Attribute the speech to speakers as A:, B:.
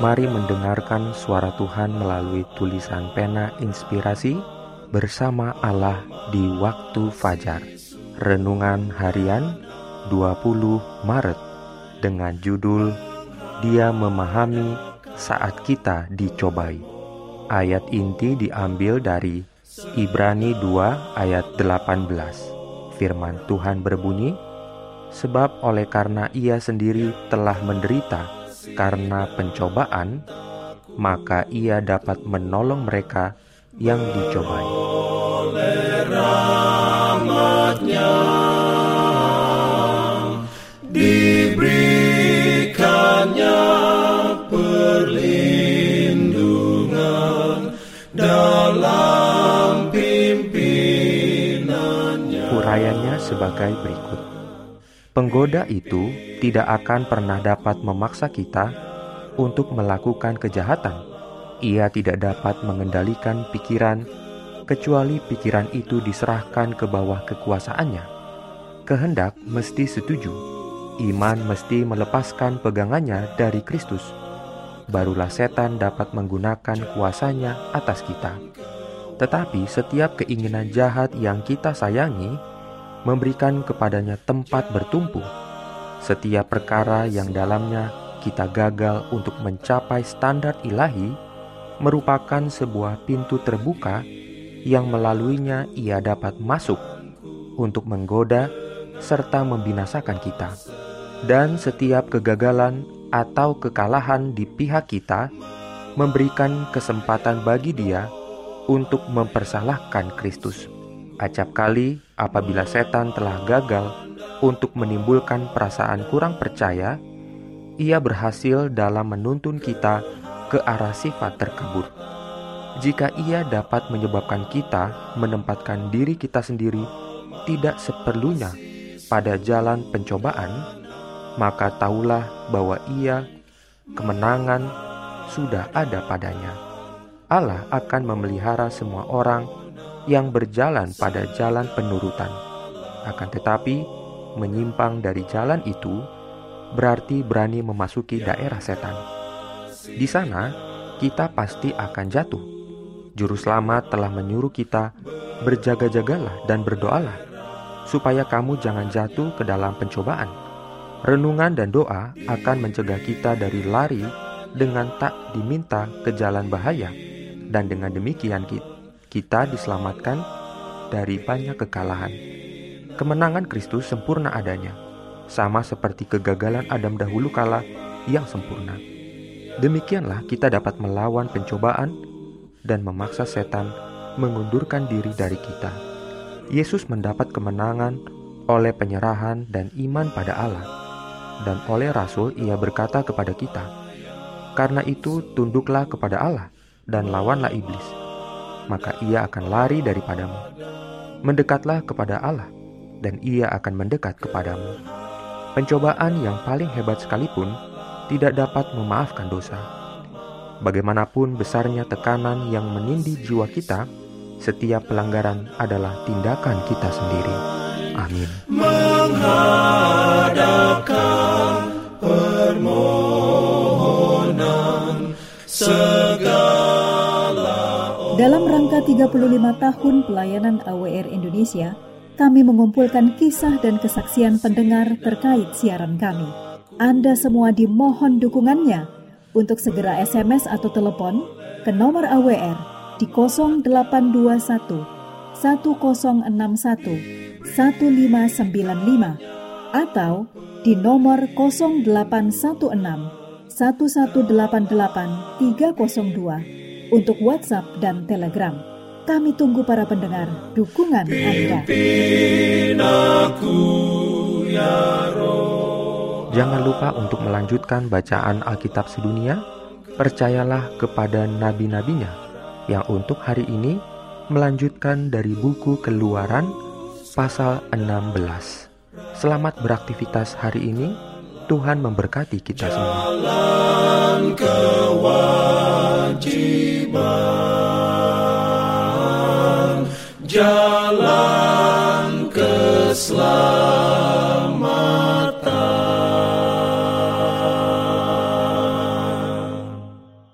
A: Mari mendengarkan suara Tuhan melalui tulisan pena inspirasi bersama Allah di waktu fajar. Renungan harian 20 Maret dengan judul Dia memahami saat kita dicobai. Ayat inti diambil dari Ibrani 2 ayat 18. Firman Tuhan berbunyi, Sebab oleh karena ia sendiri telah menderita karena pencobaan, maka ia dapat menolong mereka yang dicobai.
B: diberikannya perlindungan dalam pimpinannya.
A: Urayanya sebagai berikut. Penggoda itu tidak akan pernah dapat memaksa kita untuk melakukan kejahatan. Ia tidak dapat mengendalikan pikiran, kecuali pikiran itu diserahkan ke bawah kekuasaannya. Kehendak mesti setuju, iman mesti melepaskan pegangannya dari Kristus. Barulah setan dapat menggunakan kuasanya atas kita. Tetapi setiap keinginan jahat yang kita sayangi memberikan kepadanya tempat bertumpu. Setiap perkara yang dalamnya kita gagal untuk mencapai standar ilahi merupakan sebuah pintu terbuka yang melaluinya ia dapat masuk untuk menggoda serta membinasakan kita. Dan setiap kegagalan atau kekalahan di pihak kita memberikan kesempatan bagi dia untuk mempersalahkan Kristus. Acap kali apabila setan telah gagal untuk menimbulkan perasaan kurang percaya, ia berhasil dalam menuntun kita ke arah sifat terkabur. Jika ia dapat menyebabkan kita menempatkan diri kita sendiri tidak seperlunya pada jalan pencobaan, maka tahulah bahwa ia kemenangan sudah ada padanya. Allah akan memelihara semua orang yang berjalan pada jalan penurutan. Akan tetapi, menyimpang dari jalan itu berarti berani memasuki daerah setan. Di sana, kita pasti akan jatuh. Juru selamat telah menyuruh kita berjaga-jagalah dan berdoalah, supaya kamu jangan jatuh ke dalam pencobaan. Renungan dan doa akan mencegah kita dari lari dengan tak diminta ke jalan bahaya, dan dengan demikian kita kita diselamatkan dari banyak kekalahan. Kemenangan Kristus sempurna adanya, sama seperti kegagalan Adam dahulu kala yang sempurna. Demikianlah kita dapat melawan pencobaan dan memaksa setan mengundurkan diri dari kita. Yesus mendapat kemenangan oleh penyerahan dan iman pada Allah, dan oleh Rasul ia berkata kepada kita, "Karena itu, tunduklah kepada Allah dan lawanlah iblis." Maka ia akan lari daripadamu. Mendekatlah kepada Allah, dan ia akan mendekat kepadamu. Pencobaan yang paling hebat sekalipun tidak dapat memaafkan dosa. Bagaimanapun besarnya tekanan yang menindih jiwa kita, setiap pelanggaran adalah tindakan kita sendiri. Amin.
C: Dalam rangka 35 tahun pelayanan AWR Indonesia, kami mengumpulkan kisah dan kesaksian pendengar terkait siaran kami. Anda semua dimohon dukungannya untuk segera SMS atau telepon ke nomor AWR di 0821 1061 1595 atau di nomor 0816 1188 302 untuk WhatsApp dan Telegram. Kami tunggu para pendengar dukungan Anda.
A: Jangan lupa untuk melanjutkan bacaan Alkitab sedunia. Percayalah kepada nabi-nabinya yang untuk hari ini melanjutkan dari buku Keluaran pasal 16. Selamat beraktivitas hari ini. Tuhan memberkati kita semua.
B: Jalan kewajiban, jalan.